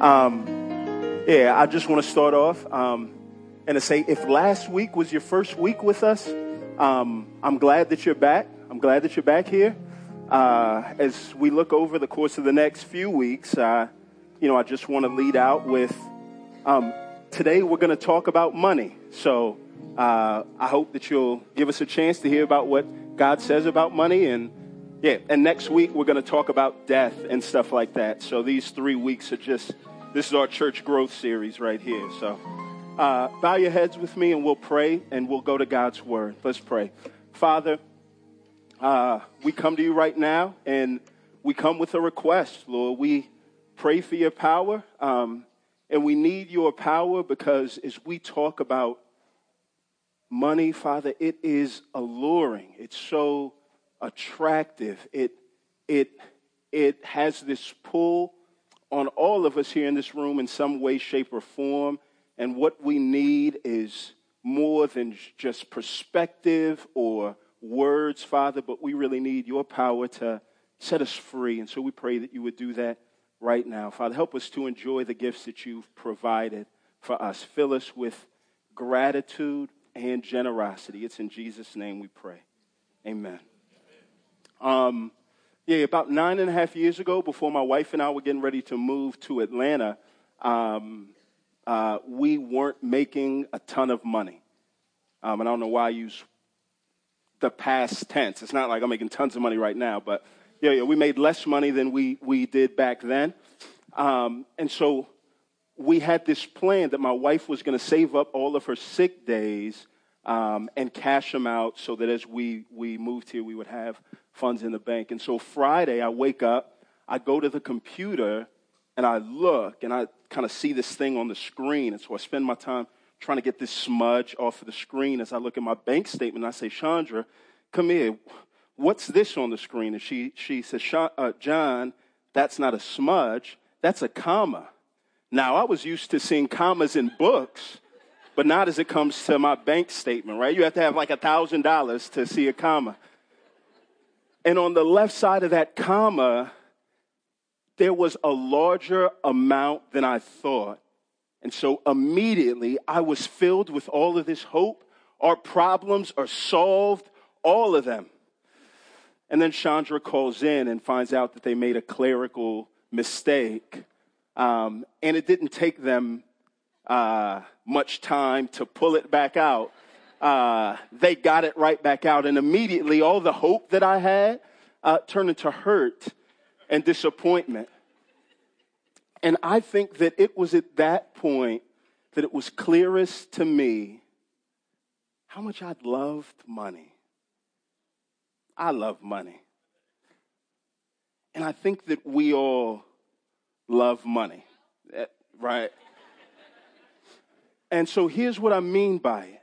Um, yeah, I just want to start off um, and to say if last week was your first week with us, um, I'm glad that you're back. I'm glad that you're back here. Uh, as we look over the course of the next few weeks, uh, you know, I just want to lead out with um, today we're going to talk about money. So uh, I hope that you'll give us a chance to hear about what God says about money and yeah, and next week we're going to talk about death and stuff like that. So these three weeks are just, this is our church growth series right here. So uh, bow your heads with me and we'll pray and we'll go to God's word. Let's pray. Father, uh, we come to you right now and we come with a request, Lord. We pray for your power um, and we need your power because as we talk about money, Father, it is alluring. It's so attractive. It, it, it has this pull on all of us here in this room in some way, shape, or form. And what we need is more than just perspective or words, Father, but we really need your power to set us free. And so we pray that you would do that right now. Father, help us to enjoy the gifts that you've provided for us. Fill us with gratitude and generosity. It's in Jesus' name we pray. Amen. Um, yeah, about nine and a half years ago, before my wife and I were getting ready to move to Atlanta, um, uh, we weren't making a ton of money. Um, and I don't know why I use the past tense. It's not like I'm making tons of money right now, but yeah, yeah, we made less money than we, we did back then. Um, and so we had this plan that my wife was going to save up all of her sick days um, and cash them out so that as we, we moved here, we would have funds in the bank. And so Friday, I wake up, I go to the computer, and I look, and I kind of see this thing on the screen. And so I spend my time trying to get this smudge off of the screen as I look at my bank statement. I say, Chandra, come here. What's this on the screen? And she, she says, uh, John, that's not a smudge, that's a comma. Now, I was used to seeing commas in books but not as it comes to my bank statement, right? You have to have like a thousand dollars to see a comma. And on the left side of that comma, there was a larger amount than I thought. And so immediately I was filled with all of this hope. Our problems are solved, all of them. And then Chandra calls in and finds out that they made a clerical mistake. Um, and it didn't take them uh, much time to pull it back out. Uh, they got it right back out. And immediately, all the hope that I had uh, turned into hurt and disappointment. And I think that it was at that point that it was clearest to me how much I'd loved money. I love money. And I think that we all love money, eh, right? And so here's what I mean by it.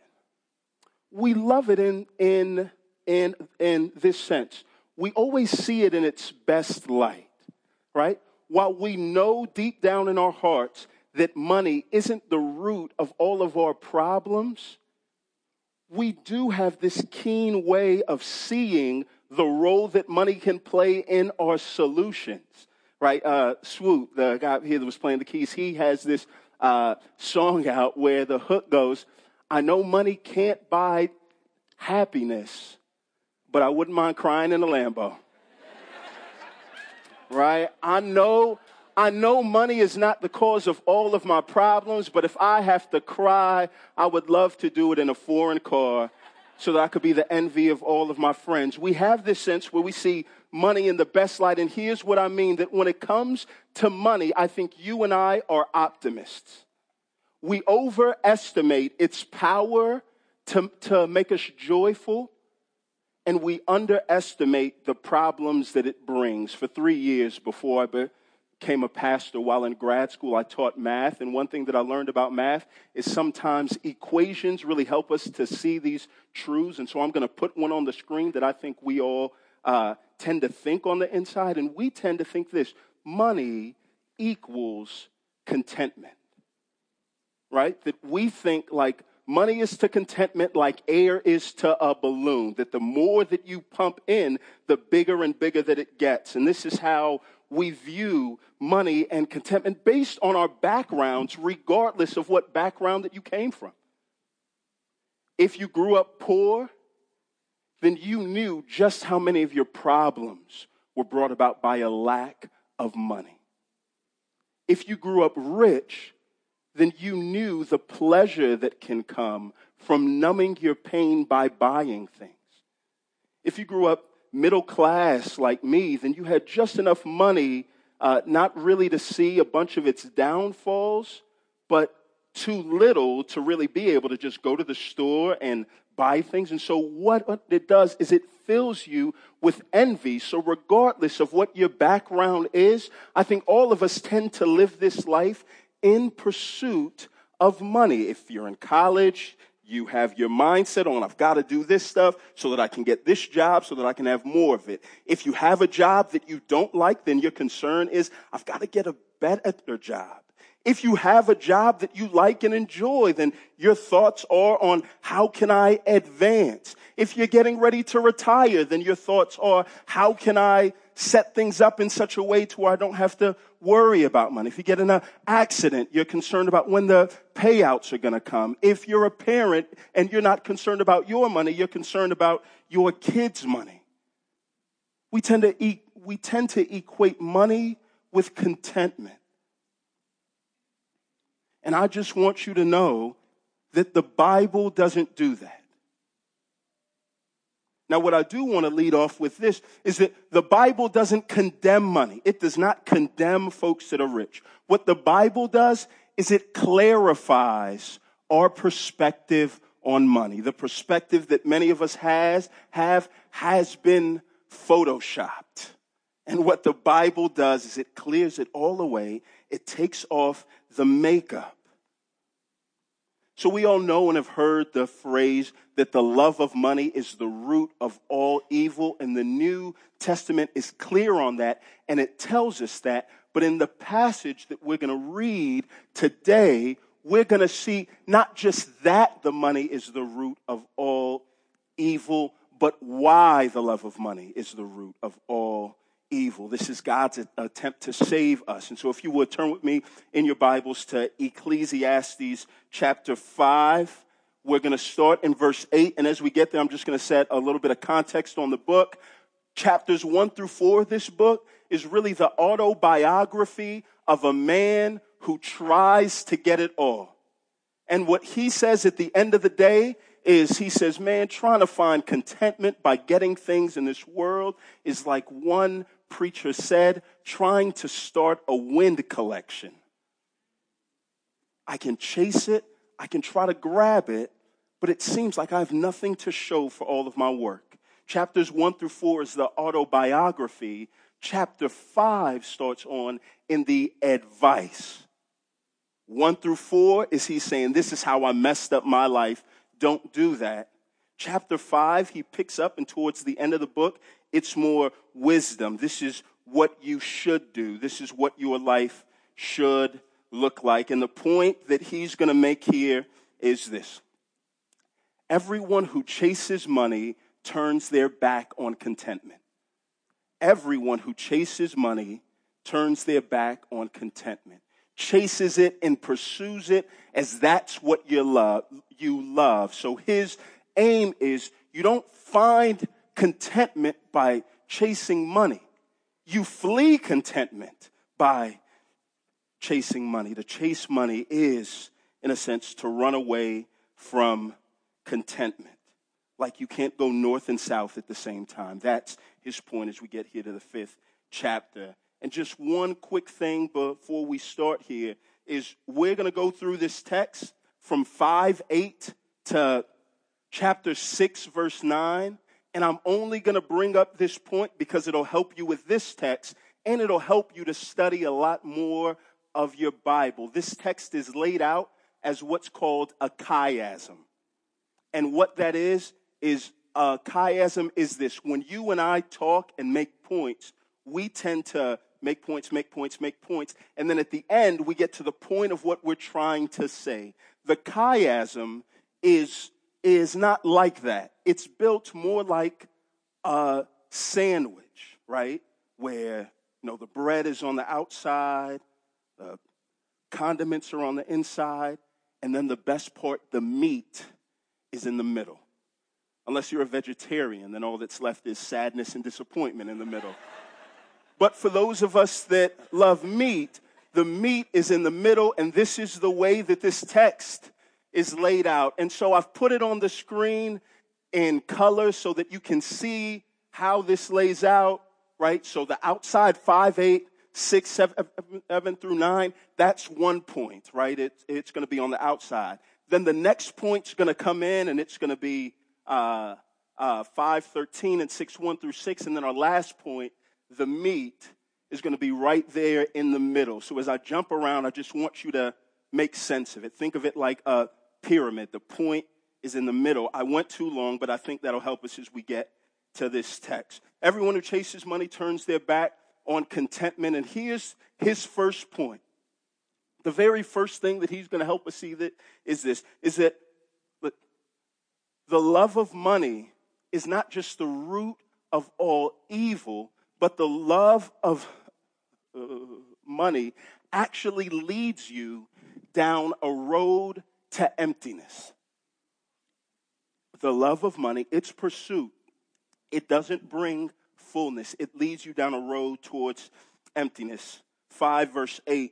We love it in, in, in, in this sense. We always see it in its best light, right? While we know deep down in our hearts that money isn't the root of all of our problems, we do have this keen way of seeing the role that money can play in our solutions, right? Uh, Swoop, the guy here that was playing the keys, he has this uh, song out where the hook goes, I know money can't buy happiness, but I wouldn't mind crying in a Lambo. right? I know I know money is not the cause of all of my problems, but if I have to cry, I would love to do it in a foreign car so that I could be the envy of all of my friends. We have this sense where we see money in the best light. And here's what I mean that when it comes to money, I think you and I are optimists. We overestimate its power to, to make us joyful, and we underestimate the problems that it brings. For three years before I became a pastor, while in grad school, I taught math. And one thing that I learned about math is sometimes equations really help us to see these truths. And so I'm going to put one on the screen that I think we all uh, tend to think on the inside, and we tend to think this money equals contentment, right? That we think like money is to contentment like air is to a balloon, that the more that you pump in, the bigger and bigger that it gets. And this is how we view money and contentment based on our backgrounds, regardless of what background that you came from. If you grew up poor, then you knew just how many of your problems were brought about by a lack of money. If you grew up rich, then you knew the pleasure that can come from numbing your pain by buying things. If you grew up middle class like me, then you had just enough money uh, not really to see a bunch of its downfalls, but too little to really be able to just go to the store and buy things. And so, what it does is it fills you with envy. So, regardless of what your background is, I think all of us tend to live this life in pursuit of money. If you're in college, you have your mindset on, I've got to do this stuff so that I can get this job so that I can have more of it. If you have a job that you don't like, then your concern is, I've got to get a better job. If you have a job that you like and enjoy, then your thoughts are on how can I advance? If you're getting ready to retire, then your thoughts are how can I set things up in such a way to where I don't have to worry about money. If you get in an accident, you're concerned about when the payouts are going to come. If you're a parent and you're not concerned about your money, you're concerned about your kids' money. We tend to, e- we tend to equate money with contentment. And I just want you to know that the Bible doesn't do that. Now, what I do want to lead off with this is that the Bible doesn't condemn money. It does not condemn folks that are rich. What the Bible does is it clarifies our perspective on money. The perspective that many of us has, have has been photoshopped. And what the Bible does is it clears it all away. It takes off the makeup. So we all know and have heard the phrase that the love of money is the root of all evil. And the New Testament is clear on that. And it tells us that. But in the passage that we're going to read today, we're going to see not just that the money is the root of all evil, but why the love of money is the root of all evil. This is God's attempt to save us. And so, if you would turn with me in your Bibles to Ecclesiastes chapter 5. We're going to start in verse 8. And as we get there, I'm just going to set a little bit of context on the book. Chapters 1 through 4 of this book is really the autobiography of a man who tries to get it all. And what he says at the end of the day is he says, man, trying to find contentment by getting things in this world is like one preacher said, trying to start a wind collection. I can chase it, I can try to grab it, but it seems like I have nothing to show for all of my work. Chapters 1 through 4 is the autobiography. Chapter 5 starts on in the advice. 1 through 4 is he saying, This is how I messed up my life. Don't do that. Chapter 5, he picks up, and towards the end of the book, it's more wisdom. This is what you should do. This is what your life should look like. And the point that he's going to make here is this everyone who chases money turns their back on contentment. Everyone who chases money turns their back on contentment, chases it and pursues it as that's what you love. You love. So his aim is you don't find contentment by chasing money. You flee contentment by chasing money. To chase money is, in a sense, to run away from contentment. Like you can't go north and south at the same time. That's his point as we get here to the fifth chapter. And just one quick thing before we start here is we're going to go through this text from 5 8 to chapter 6, verse 9. And I'm only going to bring up this point because it'll help you with this text and it'll help you to study a lot more of your Bible. This text is laid out as what's called a chiasm. And what that is, is a chiasm is this. When you and I talk and make points, we tend to make points, make points, make points. And then at the end, we get to the point of what we're trying to say. The chiasm is, is not like that. It's built more like a sandwich, right? Where You know, the bread is on the outside, the condiments are on the inside, and then the best part, the meat, is in the middle. Unless you're a vegetarian, then all that's left is sadness and disappointment in the middle. but for those of us that love meat, the meat is in the middle, and this is the way that this text is laid out. And so I've put it on the screen in color so that you can see how this lays out, right? So the outside 5, 8, 6, 7, 7 through 9, that's one point, right? It, it's going to be on the outside. Then the next point's going to come in and it's going to be uh, uh, 5, 13 and 6, 1 through 6. And then our last point, the meat, is going to be right there in the middle. So as I jump around, I just want you to make sense of it. Think of it like a pyramid. The point is in the middle. I went too long, but I think that'll help us as we get to this text. Everyone who chases money turns their back on contentment. And here's his first point. The very first thing that he's going to help us see that is this is that the love of money is not just the root of all evil, but the love of uh, money actually leads you down a road to emptiness. The love of money, its pursuit, it doesn't bring fullness. It leads you down a road towards emptiness. 5 verse 8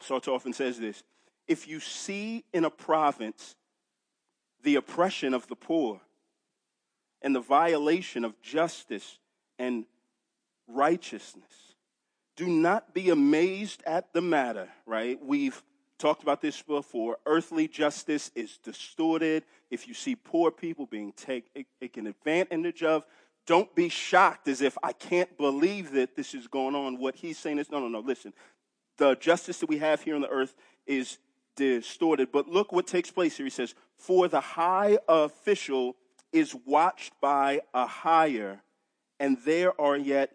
starts off and says this If you see in a province the oppression of the poor and the violation of justice and righteousness. Do not be amazed at the matter, right? We've talked about this before. Earthly justice is distorted. If you see poor people being take, taken advantage of, don't be shocked as if I can't believe that this is going on. What he's saying is no, no, no, listen. The justice that we have here on the earth is distorted. But look what takes place here. He says, For the high official is watched by a higher, and there are yet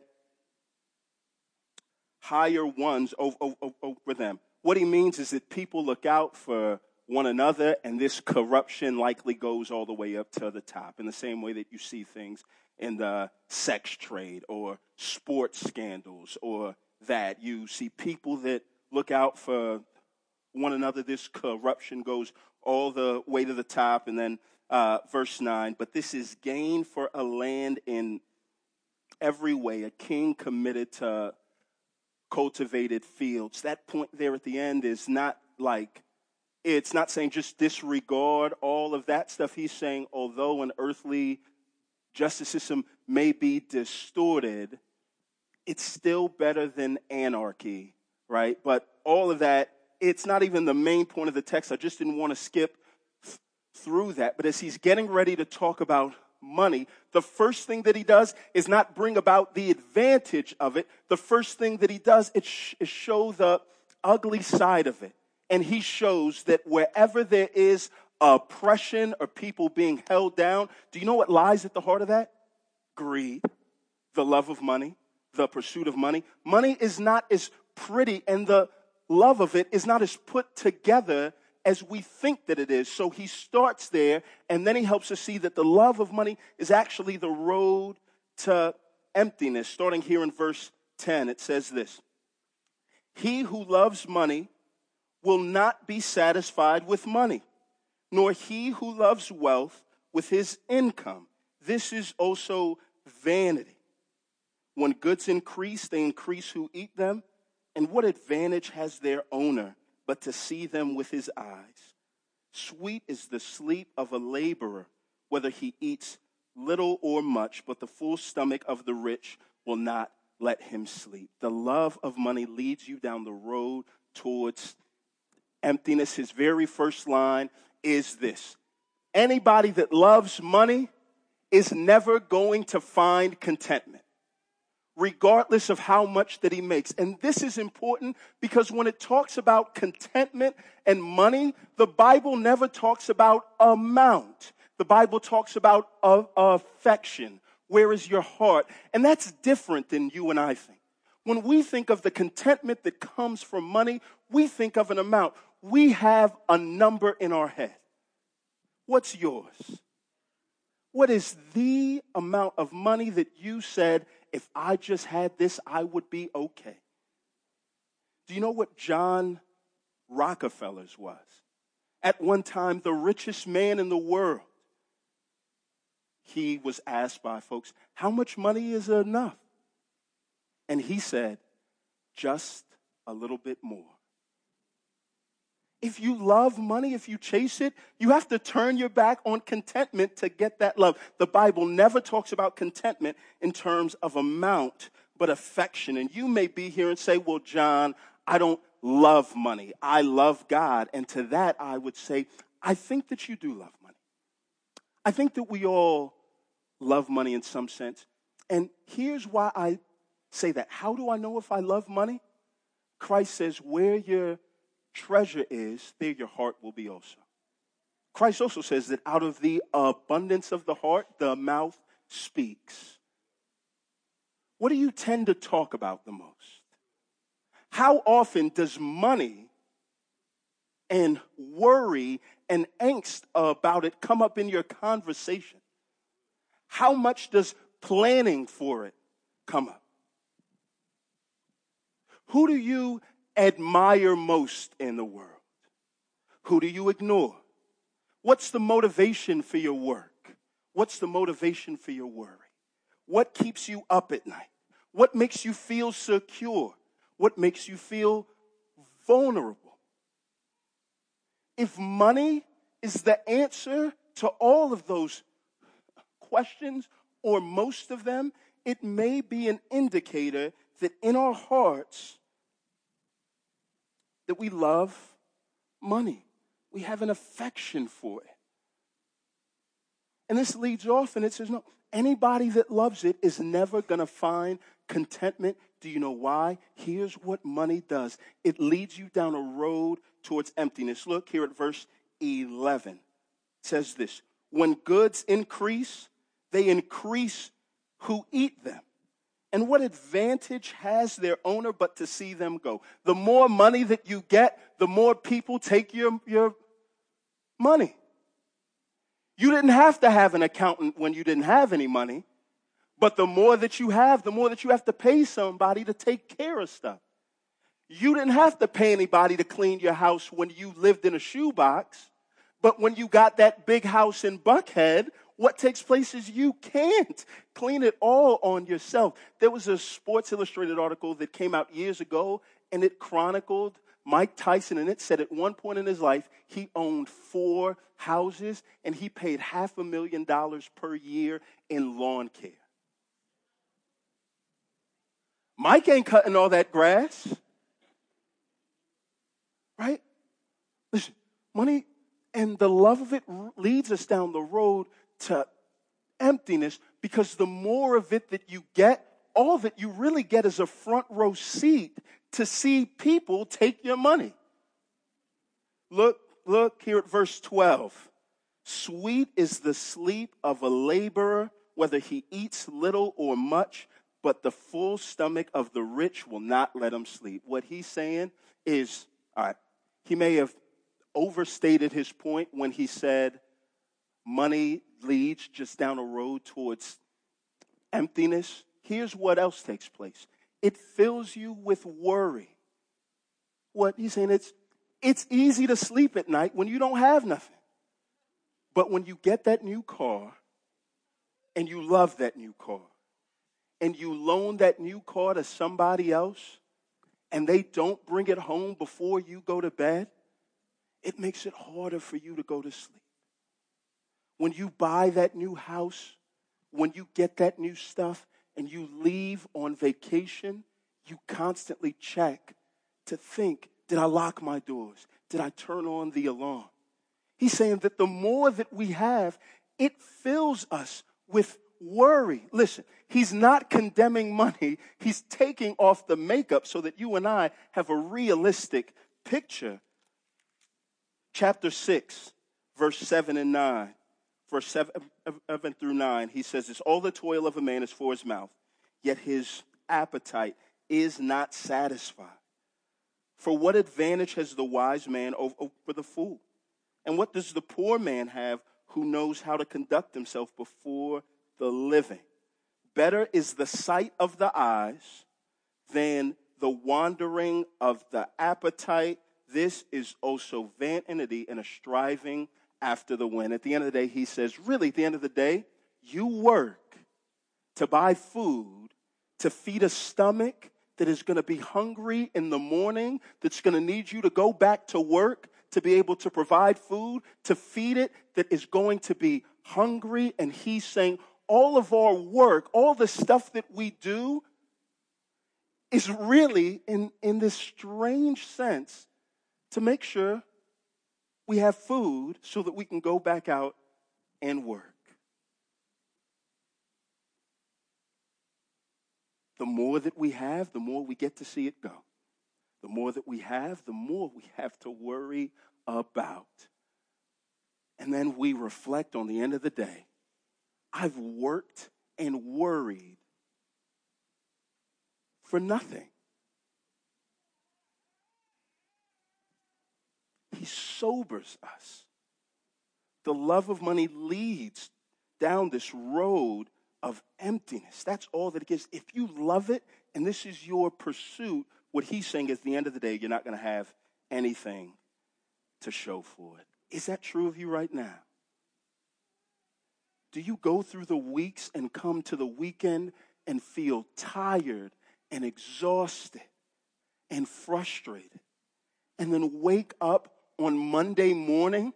higher ones over, over, over them. What he means is that people look out for one another, and this corruption likely goes all the way up to the top, in the same way that you see things in the sex trade or sports scandals or that. You see people that look out for one another. This corruption goes all the way to the top. And then uh, verse 9, but this is gain for a land in every way, a king committed to cultivated fields. That point there at the end is not like, it's not saying just disregard all of that stuff. He's saying, although an earthly justice system may be distorted, it's still better than anarchy, right? But all of that it's not even the main point of the text. I just didn't want to skip through that. But as he's getting ready to talk about money, the first thing that he does is not bring about the advantage of it. The first thing that he does is, show the ugly side of it. And he shows that wherever there is oppression or people being held down, do you know what lies at the heart of that? Greed, the love of money, the pursuit of money. Money is not as pretty and the love of it is not as put together as we think that it is. So he starts there and then he helps us see that the love of money is actually the road to emptiness. Starting here in verse 10, it says this He who loves money will not be satisfied with money, nor he who loves wealth with his income. This is also vanity. When goods increase, they increase who eat them and what advantage has their owner but to see them with his eyes? Sweet is the sleep of a laborer, whether he eats little or much, but the full stomach of the rich will not let him sleep. The love of money leads you down the road towards emptiness. His very first line is this Anybody that loves money is never going to find contentment regardless of how much that he makes. And this is important because when it talks about contentment and money, the Bible never talks about amount. The Bible talks about affection. Where is your heart? And that's different than you and I think. When we think of the contentment that comes from money, we think of an amount. We have a number in our head. What's yours? What is the amount of money that you said if I just had this, I would be okay. Do you know what John Rockefeller's was? At one time, the richest man in the world. He was asked by folks, How much money is enough? And he said, Just a little bit more. If you love money, if you chase it, you have to turn your back on contentment to get that love. The Bible never talks about contentment in terms of amount, but affection. And you may be here and say, Well, John, I don't love money. I love God. And to that, I would say, I think that you do love money. I think that we all love money in some sense. And here's why I say that. How do I know if I love money? Christ says, Where your treasure is, there your heart will be also. Christ also says that out of the abundance of the heart, the mouth speaks. What do you tend to talk about the most? How often does money and worry and angst about it come up in your conversation? How much does planning for it come up? Who do you admire most in the world? Who do you ignore? What's the motivation for your work? What's the motivation for your worry? What keeps you up at night? What makes you feel secure? What makes you feel vulnerable? If money is the answer to all of those questions, or most of them, it may be an indicator that in our hearts that we love money. We have an affection for it. And this leads off and it says, no, anybody that loves it is never going to find contentment. Do you know why? Here's what money does it leads you down a road towards emptiness. Look here at verse 11. It says this When goods increase, they increase who eat them. And what advantage has their owner but to see them go? The more money that you get, the more people take your, your money. You didn't have to have an accountant when you didn't have any money. But the more that you have, the more that you have to pay somebody to take care of stuff. You didn't have to pay anybody to clean your house when you lived in a shoebox. But when you got that big house in Buckhead, what takes place is you can't clean it all on yourself. There was a Sports Illustrated article that came out years ago and it chronicled Mike Tyson and it said at one point in his life he owned four houses and he paid half a million dollars per year in lawn care. Mike ain't cutting all that grass. Right? Listen, money and the love of it leads us down the road to emptiness because the more of it that you get, all that you really get is a front row seat to see people take your money. Look, look here at verse 12. Sweet is the sleep of a laborer, whether he eats little or much, but the full stomach of the rich will not let him sleep. What he's saying is, all right, he may have overstated his point when he said money leads just down a road towards emptiness. Here's what else takes place it fills you with worry. What he's saying, it's, it's easy to sleep at night when you don't have nothing. But when you get that new car and you love that new car and you loan that new car to somebody else and they don't bring it home before you go to bed, it makes it harder for you to go to sleep. When you buy that new house, when you get that new stuff, and you leave on vacation, you constantly check to think did I lock my doors? Did I turn on the alarm? He's saying that the more that we have, it fills us with worry. Listen, he's not condemning money, he's taking off the makeup so that you and I have a realistic picture. Chapter 6, verse 7 and 9 verse 7, 7 through 9, he says this All the toil of a man is for his mouth, yet his appetite is not satisfied. For what advantage has the wise man over the fool? And what does the poor man have who knows how to conduct himself before the living? Better is the sight of the eyes than the wandering of the appetite. This is also vanity and a striving after the win. At the end of the day, he says, really, at the end of the day, you work to buy food to feed a stomach that is going to be hungry in the morning, that's going to need you to go back to work to be able to provide food, to feed it, that is going to be hungry. And he's saying, all of our work, all the stuff that we do, is really, in, in this strange sense, to make sure we have food so that we can go back out and work. The more that we have, the more we get to see it go. The more that we have, the more we have to worry about. And then we reflect on the end of the day. I've worked and worried for nothing. He sobers us. The love of money leads down this road of emptiness. That's all that it gives. If you love it and this is your pursuit, what he's saying is at the end of the day, you're not going to have anything to show for it. Is that true of you right now? Do you go through the weeks and come to the weekend and feel tired and exhausted and frustrated and then wake up on Monday morning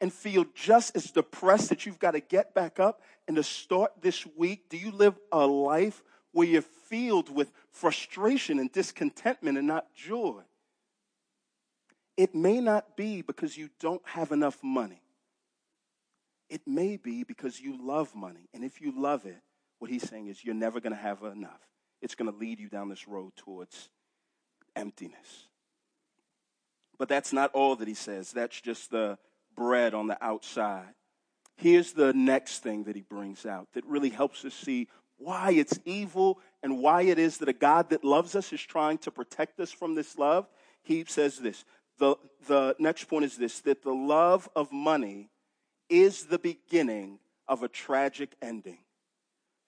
and feel just as depressed that you've got to get back up and to start this week? Do you live a life where you're filled with frustration and discontentment and not joy? It may not be because you don't have enough money. It may be because you love money. And if you love it, what he's saying is you're never going to have enough. It's going to lead you down this road towards emptiness. But that's not all that he says. That's just the bread on the outside. Here's the next thing that he brings out that really helps us see why it's evil and why it is that a God that loves us is trying to protect us from this love. He says this. The, the next point is this that the love of money is the beginning of a tragic ending.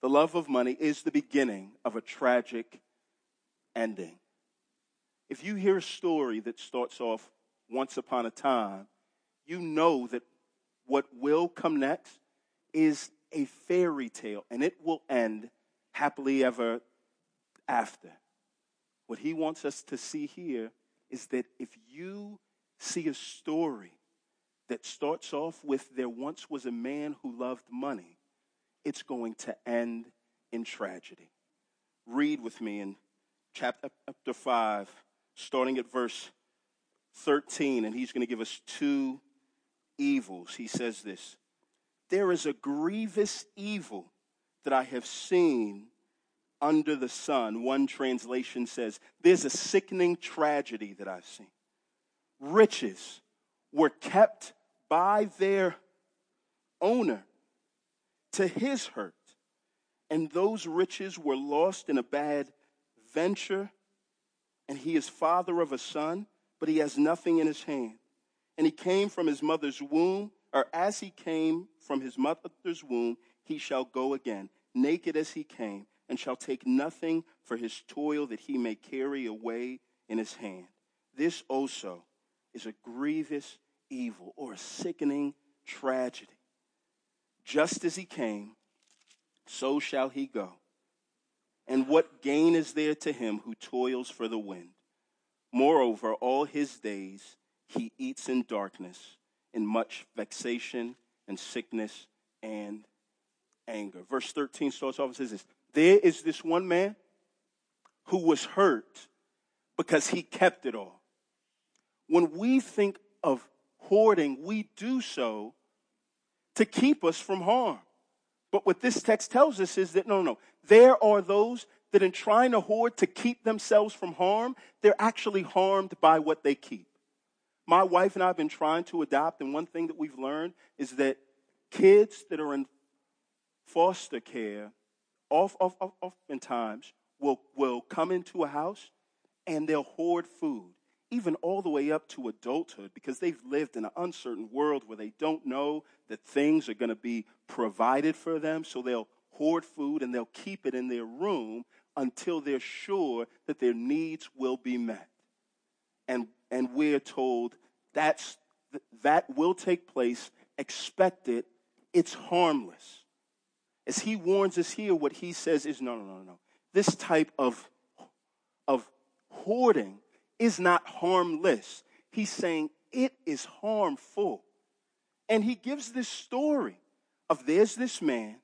The love of money is the beginning of a tragic ending. If you hear a story that starts off once upon a time you know that what will come next is a fairy tale and it will end happily ever after. What he wants us to see here is that if you see a story that starts off with there once was a man who loved money, it's going to end in tragedy. Read with me in chapter 5, starting at verse 13, and he's going to give us two evils, he says this There is a grievous evil that I have seen under the sun. One translation says, There's a sickening tragedy that I've seen. Riches were kept by their owner to his hurt, and those riches were lost in a bad venture. And he is father of a son, but he has nothing in his hand and he came from his mother's womb, or as he came from his mother's womb, he shall go again, naked as he came, and shall take nothing for his toil that he may carry away in his hand. This also is a grievous evil or a sickening tragedy. Just as he came, so shall he go. And what gain is there to him who toils for the wind? Moreover, all his days he eats in darkness, in much vexation and sickness and anger. Verse 13 starts off and says this There is this one man who was hurt because he kept it all. When we think of hoarding, we do so to keep us from harm. But what this text tells us is that no, no, no. there are those that in trying to hoard to keep themselves from harm, they're actually harmed by what they keep. My wife and I have been trying to adopt, and one thing that we've learned is that kids that are in foster care oftentimes will, will come into a house and they'll hoard food, even all the way up to adulthood, because they've lived in an uncertain world where they don't know that things are going to be provided for them. So they'll hoard food and they'll keep it in their room until they're sure that their needs will be met. And, and we're told that's, that will take place, expect it, it's harmless. As he warns us here, what he says is no, no, no, no. This type of, of hoarding is not harmless. He's saying it is harmful. And he gives this story of there's this man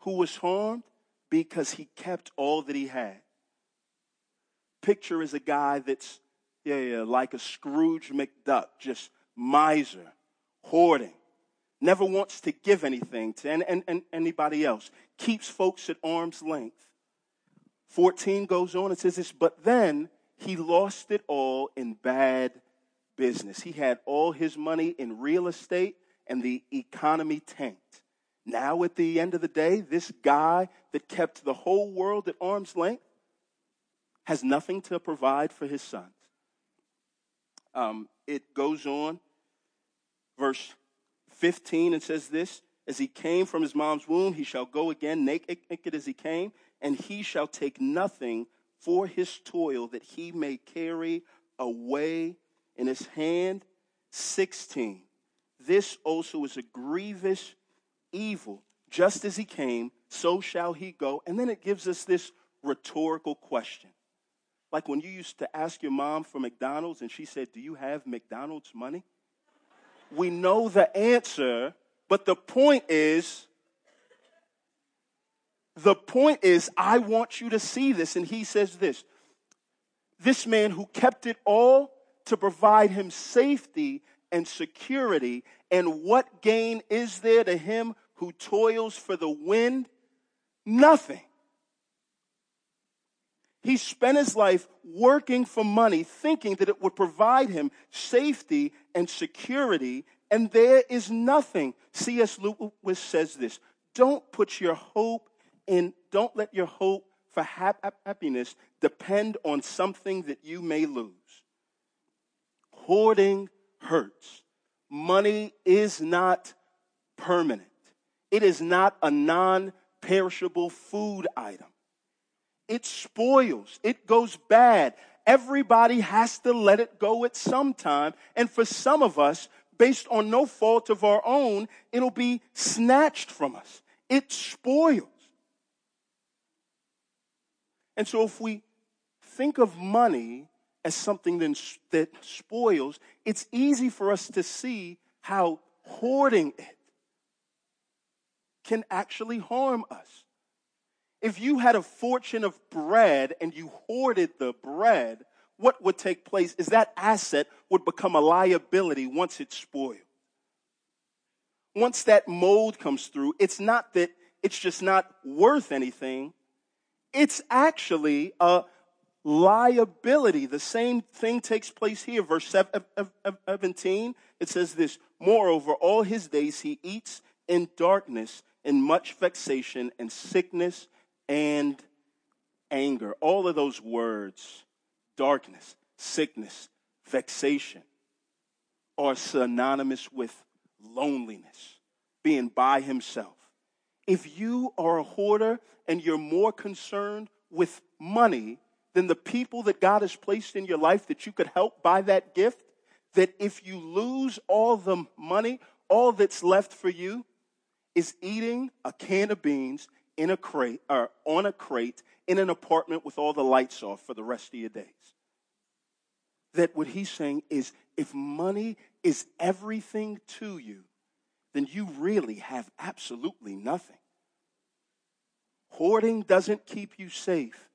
who was harmed because he kept all that he had. Picture is a guy that's, yeah, yeah, like a Scrooge McDuck, just miser, hoarding, never wants to give anything to and, and, and anybody else, keeps folks at arm's length. 14 goes on and says this, but then he lost it all in bad business. He had all his money in real estate and the economy tanked. Now, at the end of the day, this guy that kept the whole world at arm's length has nothing to provide for his sons. Um, it goes on, verse 15, and says this As he came from his mom's womb, he shall go again naked, naked as he came, and he shall take nothing for his toil that he may carry away in his hand. 16. This also is a grievous evil. Just as he came, so shall he go. And then it gives us this rhetorical question. Like when you used to ask your mom for McDonald's and she said, Do you have McDonald's money? We know the answer, but the point is, the point is, I want you to see this. And he says this this man who kept it all to provide him safety and security. And what gain is there to him who toils for the wind? Nothing. He spent his life working for money, thinking that it would provide him safety and security, and there is nothing. C.S. Lewis says this Don't put your hope in, don't let your hope for happiness depend on something that you may lose. Hoarding hurts. Money is not permanent. It is not a non perishable food item. It spoils, it goes bad. Everybody has to let it go at some time. And for some of us, based on no fault of our own, it'll be snatched from us. It spoils. And so if we think of money as something that spoils, it's easy for us to see how hoarding it can actually harm us. If you had a fortune of bread and you hoarded the bread, what would take place is that asset would become a liability once it's spoiled. Once that mold comes through, it's not that it's just not worth anything. It's actually a liability. The same thing takes place here. Verse 17, it says this Moreover, all his days he eats in darkness, in much vexation and sickness and anger. All of those words, darkness, sickness, vexation, are synonymous with loneliness, being by himself. If you are a hoarder and you're more concerned with money than the people that God has placed in your life that you could help by that gift, that if you lose all the money, all that's left for you is eating a can of beans in a crate or on a crate in an apartment with all the lights off for the rest of your days. That what he's saying is if money is everything to you, then you really have absolutely nothing. Hoarding doesn't keep you safe.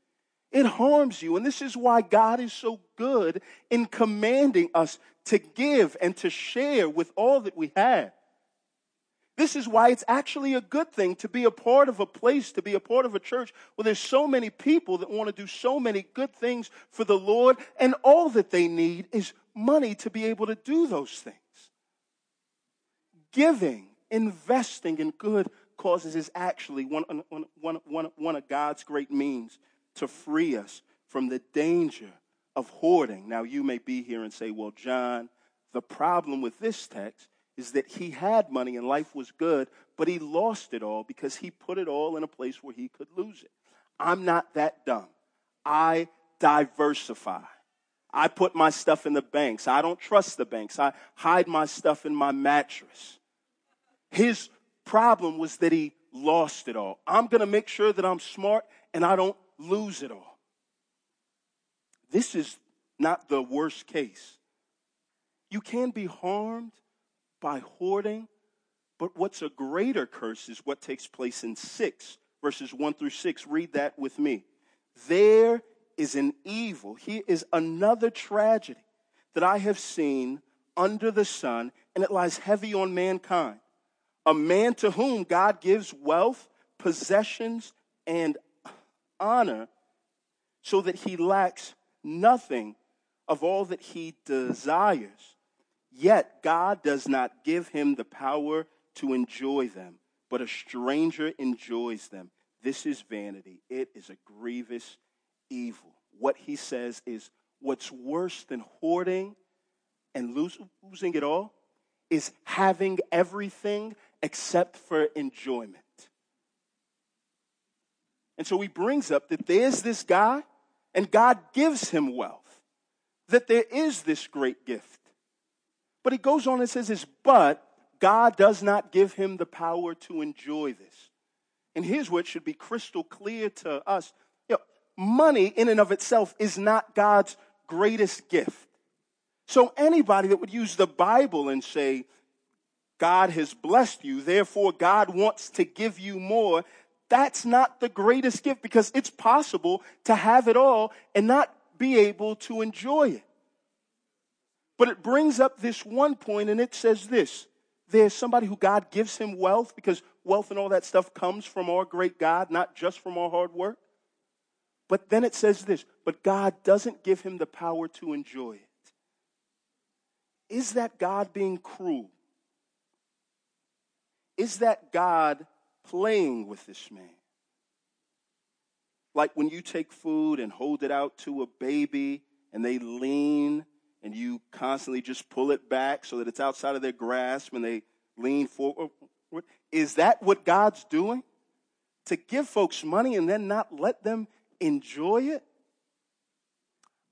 It harms you. And this is why God is so good in commanding us to give and to share with all that we have. This is why it's actually a good thing to be a part of a place, to be a part of a church where there's so many people that want to do so many good things for the Lord, and all that they need is money to be able to do those things. Giving, investing in good causes is actually one, one, one, one, one of God's great means to free us from the danger of hoarding. Now, you may be here and say, well, John, the problem with this text is that he had money and life was good, but he lost it all because he put it all in a place where he could lose it. I'm not that dumb. I diversify. I put my stuff in the banks. I don't trust the banks. I hide my stuff in my mattress. His problem was that he lost it all. I'm going to make sure that I'm smart and I don't lose it all. This is not the worst case. You can be harmed by hoarding, but what's a greater curse is what takes place in 6, verses 1 through 6. Read that with me. There is an evil, here is another tragedy that I have seen under the sun, and it lies heavy on mankind. A man to whom God gives wealth, possessions, and honor so that he lacks nothing of all that he desires. Yet God does not give him the power to enjoy them, but a stranger enjoys them. This is vanity. It is a grievous evil. What he says is what's worse than hoarding and losing it all is having everything except for enjoyment. And so he brings up that there's this guy, and God gives him wealth, that there is this great gift. But he goes on and says this, but God does not give him the power to enjoy this. And here's what should be crystal clear to us you know, money in and of itself is not God's greatest gift. So anybody that would use the Bible and say, God has blessed you, therefore God wants to give you more, that's not the greatest gift because it's possible to have it all and not be able to enjoy it. But it brings up this one point and it says this there's somebody who God gives him wealth because wealth and all that stuff comes from our great God, not just from our hard work. But then it says this, but God doesn't give him the power to enjoy it. Is that God being cruel? Is that God playing with this man? Like when you take food and hold it out to a baby and they lean and you constantly just pull it back so that it's outside of their grasp and they lean forward. Is that what God's doing? To give folks money and then not let them enjoy it?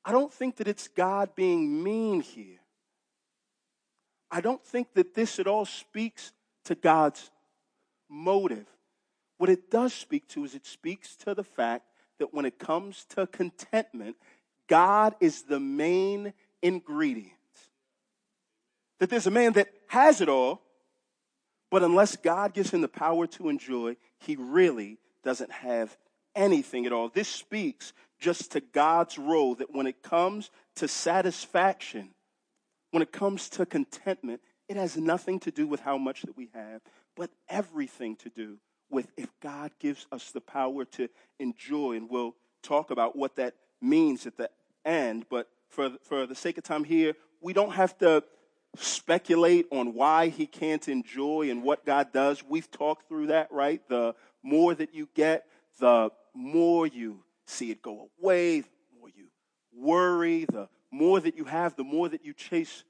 I don't think that it's God being mean here. I don't think that this at all speaks to God's motive. What it does speak to is it speaks to the fact that when it comes to contentment, God is the main ingredient. That there's a man that has it all, but unless God gives him the power to enjoy, he really doesn't have anything at all. This speaks just to God's role that when it comes to satisfaction, when it comes to contentment, it has nothing to do with how much that we have, but everything to do with if God gives us the power to enjoy. And we'll talk about what that means at the end. But for, for the sake of time here, we don't have to speculate on why he can't enjoy and what God does. We've talked through that, right? The more that you get, the more you see it go away, the more you worry, the more that you have, the more that you chase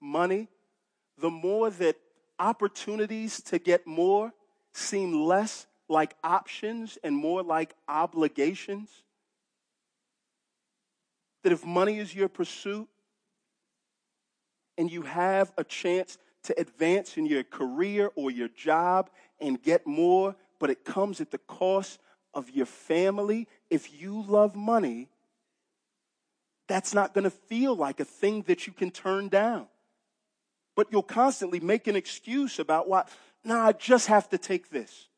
money, the more that opportunities to get more seem less like options and more like obligations. That if money is your pursuit and you have a chance to advance in your career or your job and get more, but it comes at the cost of your family, if you love money, that's not going to feel like a thing that you can turn down. But you'll constantly make an excuse about why, nah, I just have to take this.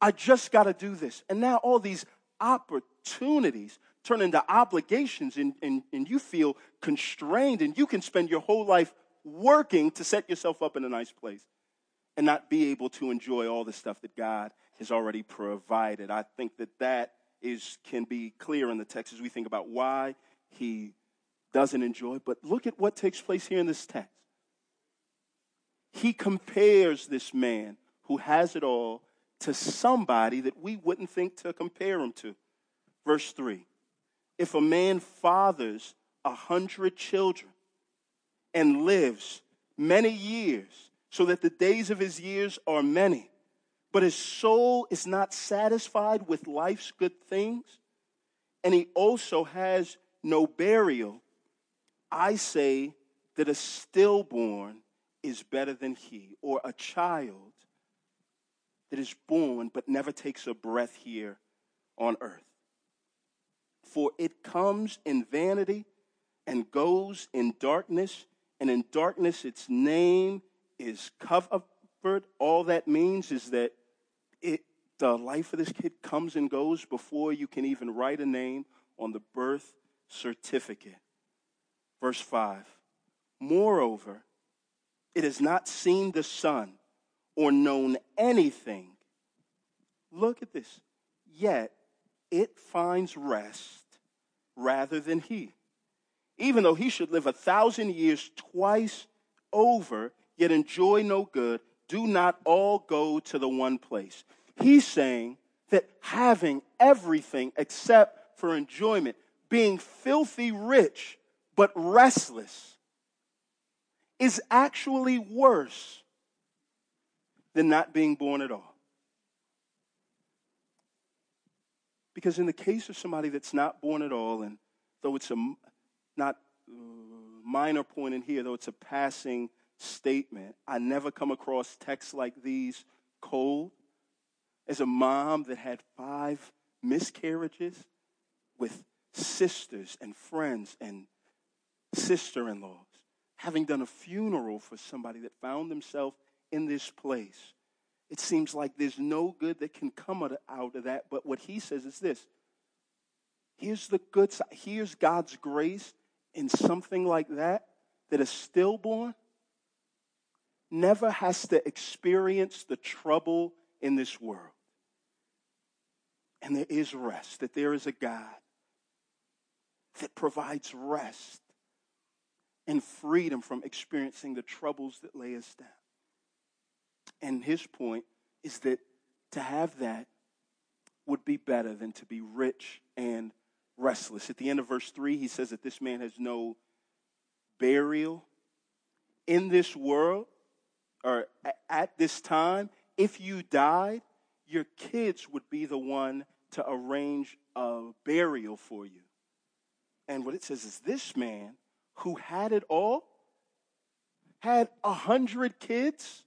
I just got to do this. And now all these opportunities turn into obligations and, and, and you feel constrained and you can spend your whole life working to set yourself up in a nice place and not be able to enjoy all the stuff that God has already provided. I think that that is can be clear in the text as we think about why he doesn't enjoy. But look at what takes place here in this text. He compares this man who has it all to somebody that we wouldn't think to compare him to. Verse 3 If a man fathers a hundred children and lives many years, so that the days of his years are many. But his soul is not satisfied with life's good things, and he also has no burial. I say that a stillborn is better than he, or a child that is born but never takes a breath here on earth. For it comes in vanity and goes in darkness, and in darkness its name is covered. All that means is that it, the life of this kid comes and goes before you can even write a name on the birth certificate. Verse 5 Moreover, it has not seen the sun or known anything. Look at this. Yet it finds rest rather than he. Even though he should live a thousand years twice over, yet enjoy no good, do not all go to the one place. He's saying that having everything except for enjoyment, being filthy rich but restless, is actually worse than not being born at all. Because in the case of somebody that's not born at all, and though it's a not uh, minor point in here, though it's a passing statement, I never come across texts like these cold. As a mom that had five miscarriages with sisters and friends and sister in laws, having done a funeral for somebody that found themselves in this place, it seems like there's no good that can come out of that. But what he says is this here's the good side, here's God's grace in something like that, that a stillborn never has to experience the trouble in this world. And there is rest, that there is a God that provides rest and freedom from experiencing the troubles that lay us down. And his point is that to have that would be better than to be rich and restless. At the end of verse 3, he says that this man has no burial in this world or at this time. If you died, your kids would be the one to arrange a burial for you. And what it says is this man who had it all had a hundred kids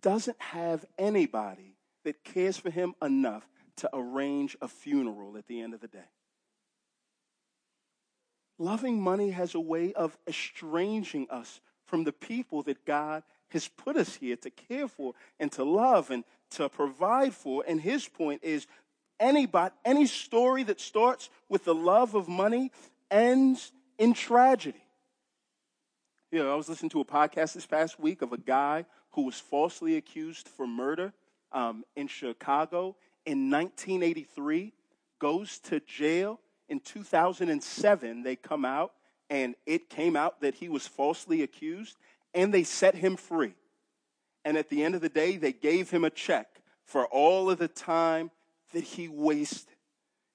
doesn't have anybody that cares for him enough to arrange a funeral at the end of the day. Loving money has a way of estranging us from the people that God has put us here to care for and to love and to provide for. And his point is anybody, any story that starts with the love of money ends in tragedy. You know, I was listening to a podcast this past week of a guy who was falsely accused for murder um, in Chicago in 1983, goes to jail. In 2007, they come out, and it came out that he was falsely accused, and they set him free. And at the end of the day, they gave him a check for all of the time that he wasted.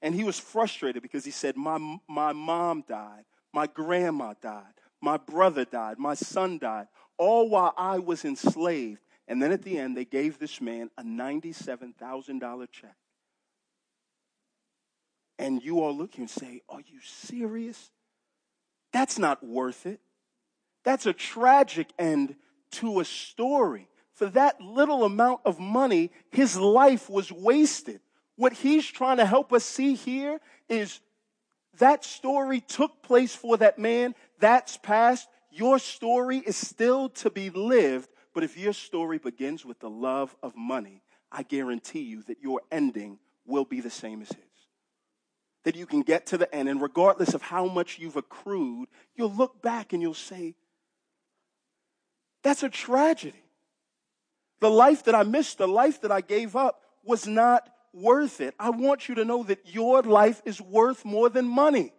And he was frustrated because he said, My, my mom died, my grandma died, my brother died, my son died, all while I was enslaved. And then at the end, they gave this man a $97,000 check. And you all look here and say, Are you serious? That's not worth it. That's a tragic end to a story. For that little amount of money, his life was wasted. What he's trying to help us see here is that story took place for that man. That's past. Your story is still to be lived. But if your story begins with the love of money, I guarantee you that your ending will be the same as his. That you can get to the end, and regardless of how much you've accrued, you'll look back and you'll say, That's a tragedy. The life that I missed, the life that I gave up, was not worth it. I want you to know that your life is worth more than money.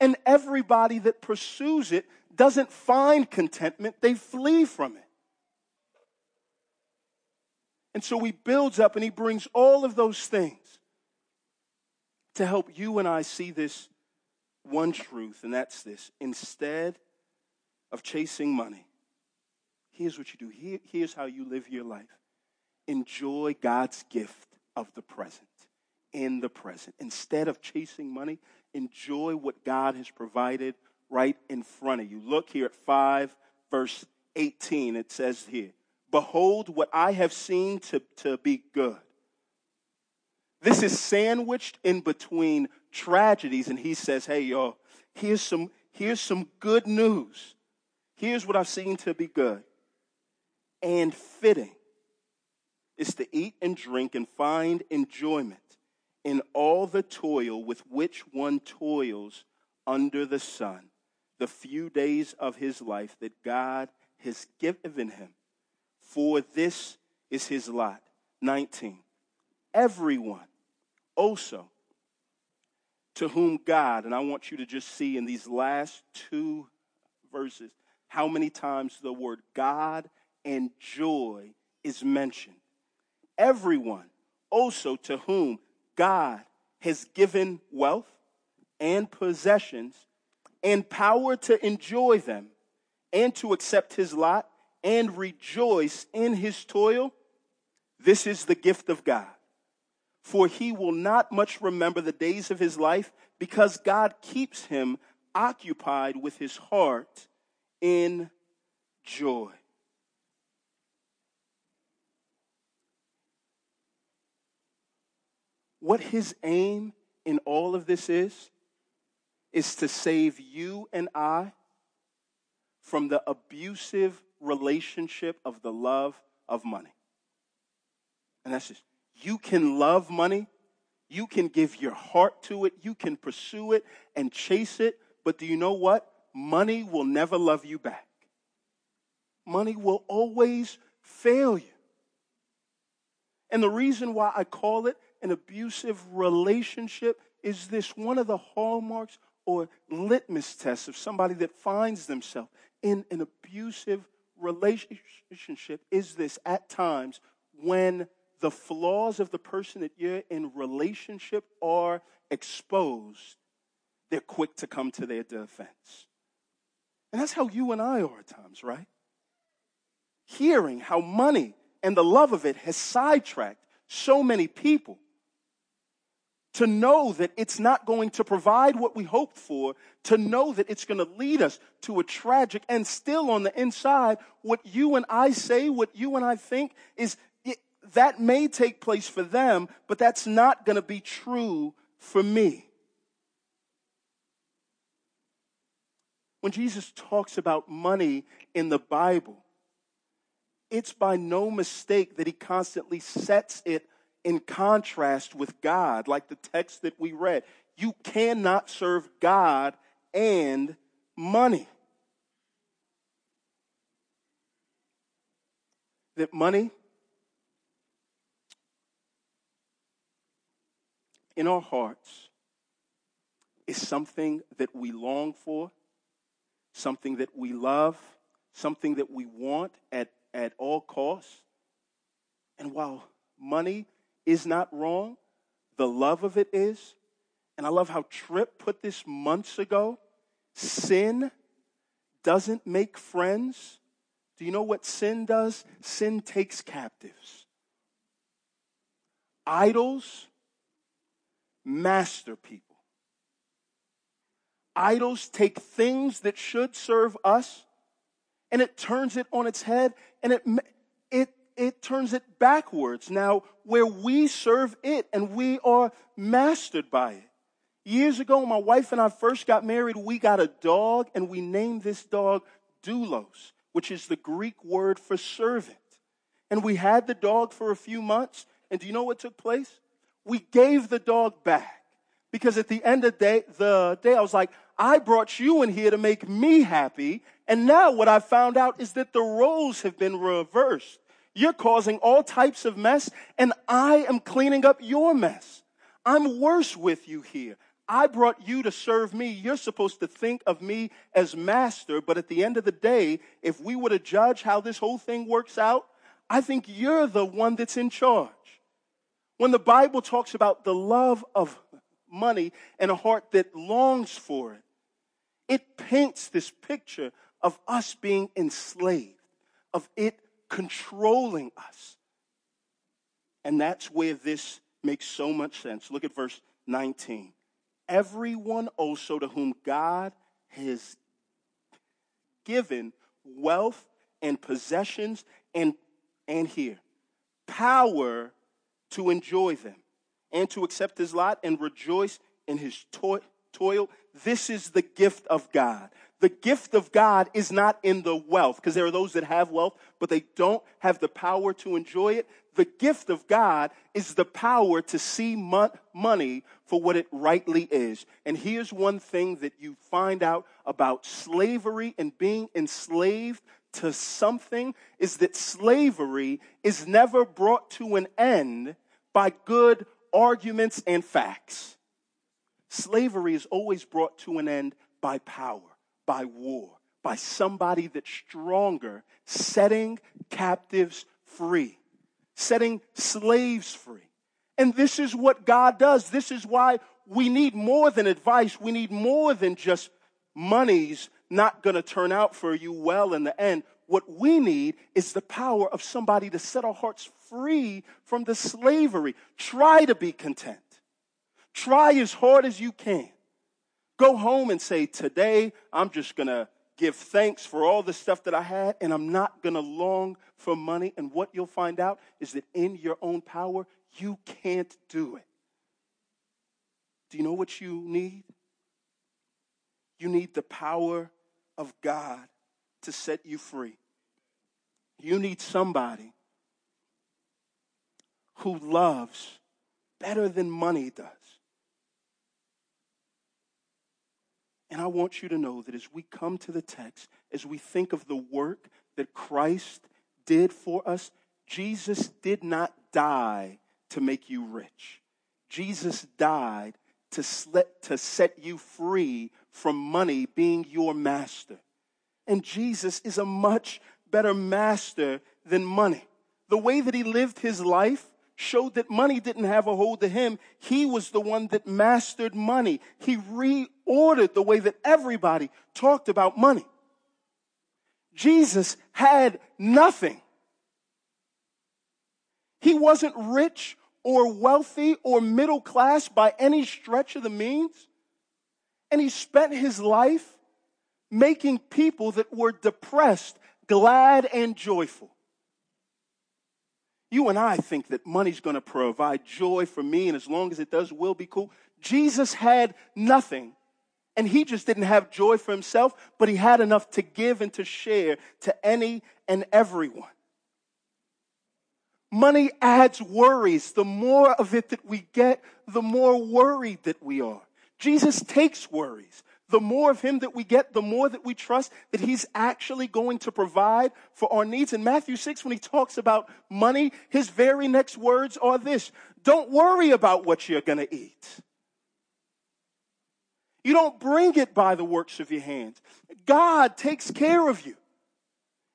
And everybody that pursues it doesn't find contentment, they flee from it. And so he builds up and he brings all of those things to help you and I see this one truth, and that's this. Instead of chasing money, here's what you do. Here, here's how you live your life. Enjoy God's gift of the present, in the present. Instead of chasing money, enjoy what God has provided right in front of you. Look here at 5, verse 18. It says here, Behold, what I have seen to, to be good. This is sandwiched in between tragedies, and he says, Hey, y'all, here's some, here's some good news. Here's what I've seen to be good and fitting is to eat and drink and find enjoyment in all the toil with which one toils under the sun, the few days of his life that God has given him. For this is his lot. 19. Everyone also to whom God, and I want you to just see in these last two verses how many times the word God and joy is mentioned. Everyone also to whom God has given wealth and possessions and power to enjoy them and to accept his lot and rejoice in his toil, this is the gift of God for he will not much remember the days of his life because God keeps him occupied with his heart in joy. What his aim in all of this is, is to save you and I from the abusive relationship of the love of money. And that's just you can love money. You can give your heart to it. You can pursue it and chase it. But do you know what? Money will never love you back. Money will always fail you. And the reason why I call it an abusive relationship is this one of the hallmarks or litmus tests of somebody that finds themselves in an abusive relationship is this at times when the flaws of the person that you're in relationship are exposed, they're quick to come to their defense. And that's how you and I are at times, right? Hearing how money and the love of it has sidetracked so many people to know that it's not going to provide what we hoped for, to know that it's going to lead us to a tragic and still on the inside, what you and I say, what you and I think is that may take place for them, but that's not going to be true for me. When Jesus talks about money in the Bible, it's by no mistake that he constantly sets it in contrast with God, like the text that we read. You cannot serve God and money. That money in our hearts is something that we long for, something that we love, something that we want at, at all costs. And while money is not wrong, the love of it is. And I love how Tripp put this months ago. Sin doesn't make friends. Do you know what sin does? Sin takes captives. Idols master people. Idols take things that should serve us and it turns it on its head and it, it, turns it backwards. Now, where we serve it and we are mastered by it. Years ago, my wife and I first got married, we got a dog and we named this dog Doulos, which is the Greek word for servant. And we had the dog for a few months. And do you know what took place? we gave the dog back. Because at the end of the day, the day, I was like, I brought you in here to make me happy. And now what I found out is that the roles have been reversed. You're causing all types of mess, and I am cleaning up your mess. I'm worse with you here. I brought you to serve me. You're supposed to think of me as master, but at the end of the day, if we were to judge how this whole thing works out, I think you're the one that's in charge. When the Bible talks about the love of money and a heart that longs for it, it paints this picture of us being enslaved, of it controlling us. And that's where this makes so much sense. Look at verse 19. Everyone also to whom God has given wealth and possessions and, and here, power to enjoy them and to accept his lot and rejoice in his to- toil. This is the gift of God. The gift of God is not in the wealth, because there are those that have wealth, but they don't have the power to enjoy it. The gift of God is the power to see money for what it rightly is. And here's one thing that you find out about slavery and being enslaved to something is that slavery is never brought to an end by good arguments and facts. Slavery is always brought to an end by power, by war, by somebody that's stronger, setting captives free, setting slaves free. And this is what God does. This is why we need more than advice. We need more than just money's not going to turn out for you well in the end. What we need is the power of somebody to set our hearts free from the slavery. Try to be content. Try as hard as you can. Go home and say, Today, I'm just going to give thanks for all the stuff that I had, and I'm not going to long for money. And what you'll find out is that in your own power, you can't do it. Do you know what you need? You need the power of God to set you free. You need somebody who loves better than money does. And I want you to know that as we come to the text, as we think of the work that Christ did for us, Jesus did not die to make you rich. Jesus died to, set you free from money being your master. And Jesus is a much better master than money. The way that he lived his life showed that money didn't have a hold of him. He was the one that mastered money. He reordered the way that everybody talked about money. Jesus had nothing. He wasn't rich or wealthy or middle class by any stretch of the means. And he spent his life making people that were depressed glad and joyful. You and I think that money's going to provide joy for me, and as long as it does, we'll be cool. Jesus had nothing, and he just didn't have joy for himself, but he had enough to give and to share to any and everyone. Money adds worries. The more of it that we get, the more worried that we are. Jesus takes worries the more of him that we get, the more that we trust that he's actually going to provide for our needs. In Matthew 6, when he talks about money, his very next words are this Don't worry about what you're going to eat. You don't bring it by the works of your hands. God takes care of you.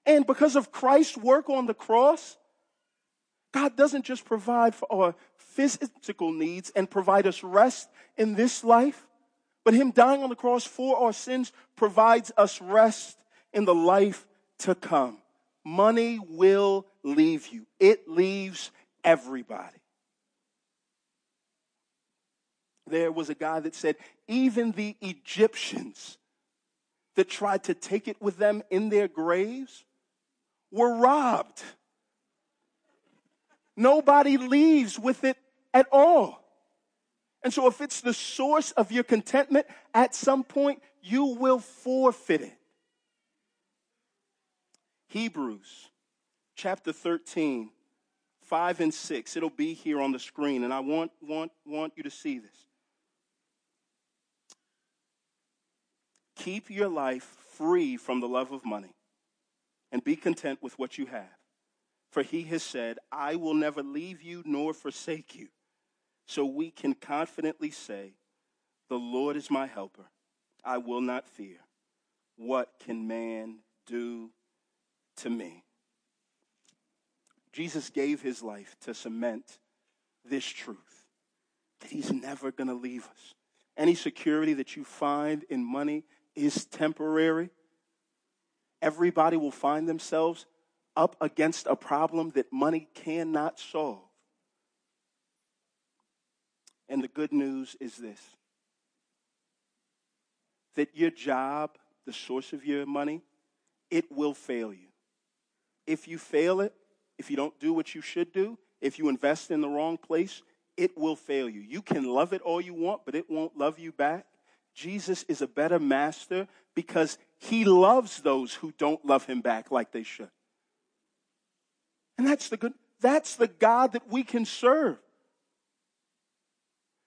And because of Christ's work on the cross, God doesn't just provide for our physical needs and provide us rest in this life. But Him dying on the cross for our sins provides us rest in the life to come. Money will leave you, it leaves everybody. There was a guy that said, even the Egyptians that tried to take it with them in their graves were robbed. Nobody leaves with it at all. And so, if it's the source of your contentment, at some point you will forfeit it. Hebrews chapter 13, 5 and 6. It'll be here on the screen, and I want, want, want you to see this. Keep your life free from the love of money and be content with what you have. For he has said, I will never leave you nor forsake you so we can confidently say, The Lord is my helper. I will not fear. What can man do to me? Jesus gave his life to cement this truth that he's never going to leave us. Any security that you find in money is temporary. everybody will find themselves up against a problem that money cannot solve. And the good news is this that your job, the source of your money, it will fail you. If you fail it, if you don't do what you should do, if you invest in the wrong place, it will fail you. You can love it all you want, but it won't love you back. Jesus is a better master because he loves those who don't love him back like they should. And that's the good, that's the God that we can serve.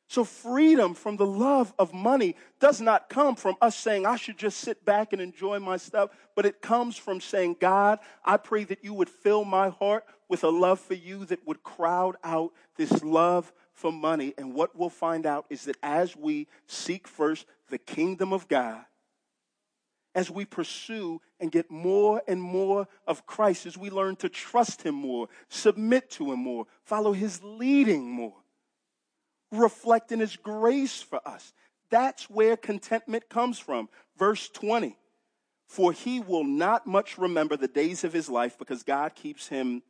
So, freedom from the love of money does not come from us saying, I should just sit back and enjoy my stuff, but it comes from saying, God, I pray that you would fill my heart with a love for you that would crowd out this love for money. And what we'll find out is that as we seek first the kingdom of God, as we pursue and get more and more of Christ, as we learn to trust Him more, submit to Him more, follow His leading more, reflect in His grace for us. That's where contentment comes from. Verse 20 For He will not much remember the days of His life because God keeps Him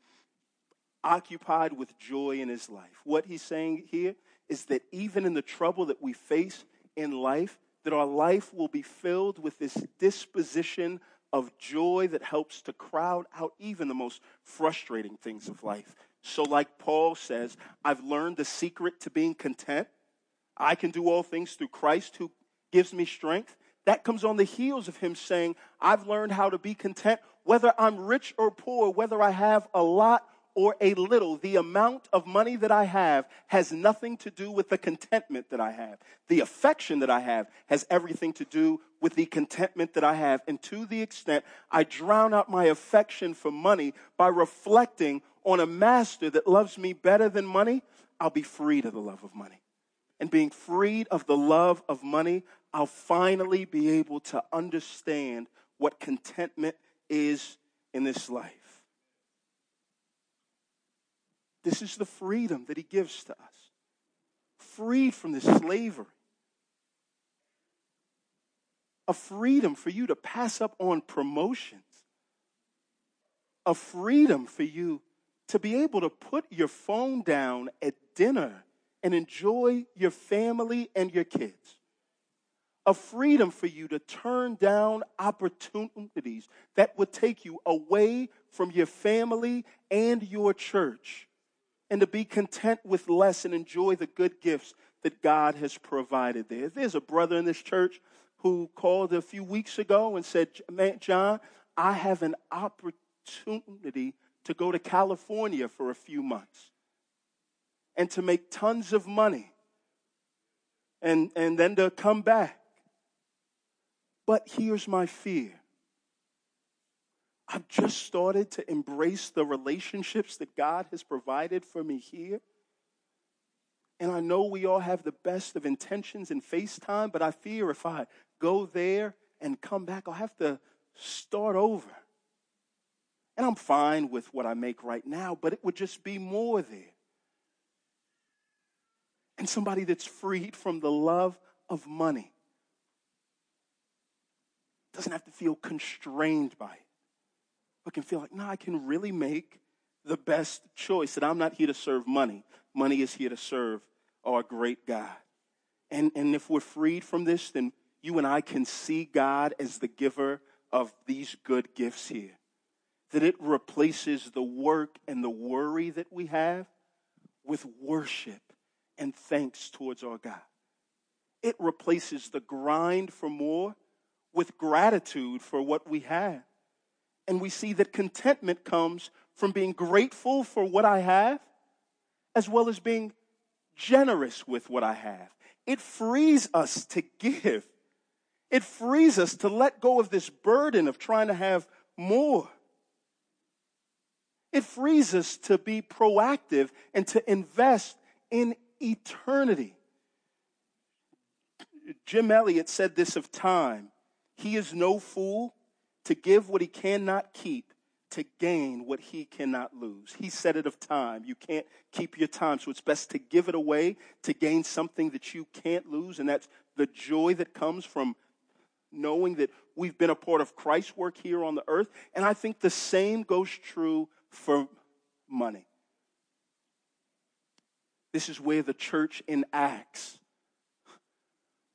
occupied with joy in His life. What He's saying here is that even in the trouble that we face in life, that our life will be filled with this disposition of joy that helps to crowd out even the most frustrating things of life. So, like Paul says, I've learned the secret to being content. I can do all things through Christ who gives me strength. That comes on the heels of him saying, I've learned how to be content, whether I'm rich or poor, whether I have a lot or a little, the amount of money that I have has nothing to do with the contentment that I have. The affection that I have has everything to do with the contentment that I have. And to the extent I drown out my affection for money by reflecting on a master that loves me better than money, I'll be freed of the love of money. And being freed of the love of money, I'll finally be able to understand what contentment is in this life. This is the freedom that he gives to us. Freed from this slavery. A freedom for you to pass up on promotions. A freedom for you to be able to put your phone down at dinner and enjoy your family and your kids. A freedom for you to turn down opportunities that would take you away from your family and your church and to be content with less and enjoy the good gifts that God has provided there. There's a brother in this church who called a few weeks ago and said, Man, John, I have an opportunity to go to California for a few months and to make tons of money and, and then to come back. But here's my fear I've just started to embrace the relationships that God has provided for me here. And I know we all have the best of intentions in FaceTime, but I fear if I go there and come back, I'll have to start over. And I'm fine with what I make right now, but it would just be more there. And somebody that's freed from the love of money doesn't have to feel constrained by it but can feel like, no, I can really make the best choice. That I'm not here to serve money. Money is here to serve our great God. And, and if we're freed from this, then you and I can see God as the giver of these good gifts here. That it replaces the work and the worry that we have with worship and thanks towards our God. It replaces the grind for more with gratitude for what we have. And we see that contentment comes from being grateful for what I have, as well as being generous with what I have. It frees us to give. It frees us to let go of this burden of trying to have more. It frees us to be proactive and to invest in eternity. Jim Elliot said this of time He is no fool to give what he cannot keep to gain what he cannot lose. He said it of time. You can't keep your time, so it's best to give it away to gain something that you can't lose, and that's the joy that comes from knowing that we've been a part of Christ's work here on the earth. And I think the same goes true for money. This is where the church in Acts,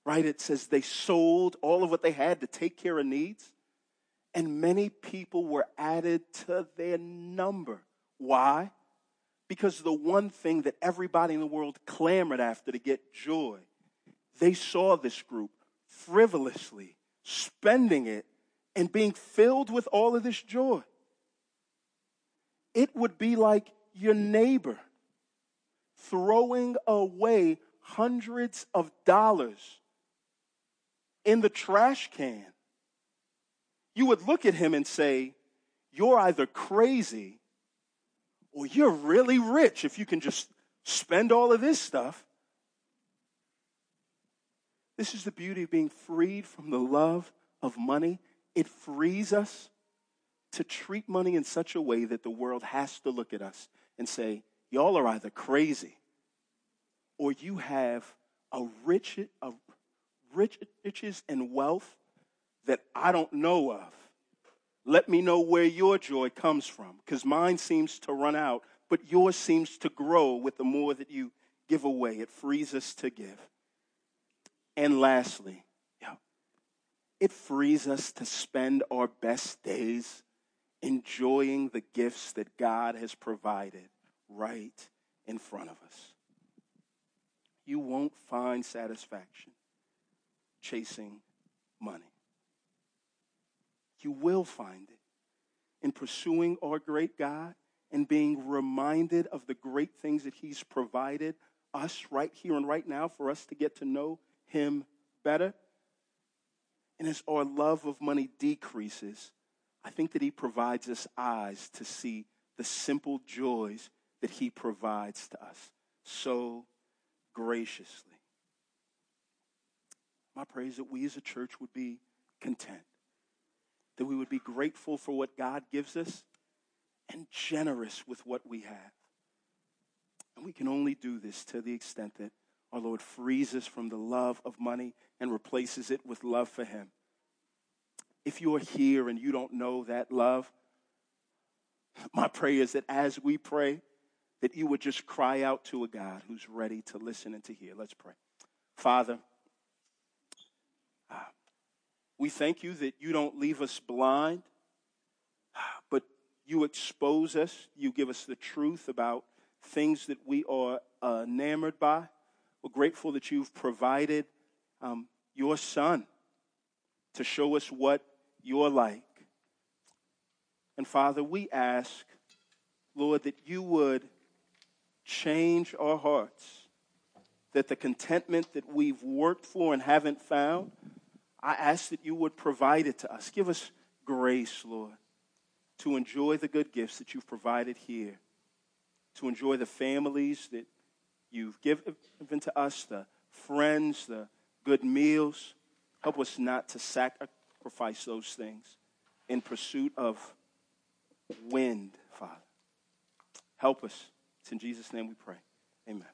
right? It says they sold all of what they had to take care of needs, and many people were added to their number. Why? Because the one thing that everybody in the world clamored after to get joy, they saw this group frivolously spending it and being filled with all of this joy. It would be like your neighbor throwing away hundreds of dollars in the trash can. You would look at him and say, You're either crazy or you're really rich if you can just spend all of this stuff. This is the beauty of being freed from the love of money. It frees us to treat money in such a way that the world has to look at us and say, Y'all are either crazy or you have a rich, a rich riches and wealth that I don't know of. Let me know where your joy comes from because mine seems to run out, but yours seems to grow with the more that you give away. It frees us to give. And lastly, it frees us to spend our best days enjoying the gifts that God has provided right in front of us. You won't find satisfaction chasing money. You will find it in pursuing our great God and being reminded of the great things that He's provided us right here and right now for us to get to know him better. And as our love of money decreases, I think that He provides us eyes to see the simple joys that He provides to us so graciously. My prayer is that we as a church would be content, that we would be grateful for what God gives us and generous with what we have. And we can only do this to the extent that our Lord frees us from the love of money and replaces it with love for Him. If you're here and you don't know that love, my prayer is that as we pray, that you would just cry out to a God who's ready to listen and to hear. Let's pray. Father, we thank you that you don't leave us blind, but you expose us. You give us the truth about things that we are enamored by. We're grateful that you've provided um, your son to show us what you're like. And Father, we ask, Lord, that you would change our hearts, that the contentment that we've worked for and haven't found, I ask that you would provide it to us. Give us grace, Lord, to enjoy the good gifts that you've provided here, to enjoy the families that you've given to us, the friends, the good meals. Help us not to sacrifice those things in pursuit of wind, Father. Help us. It's in Jesus' name we pray. Amen.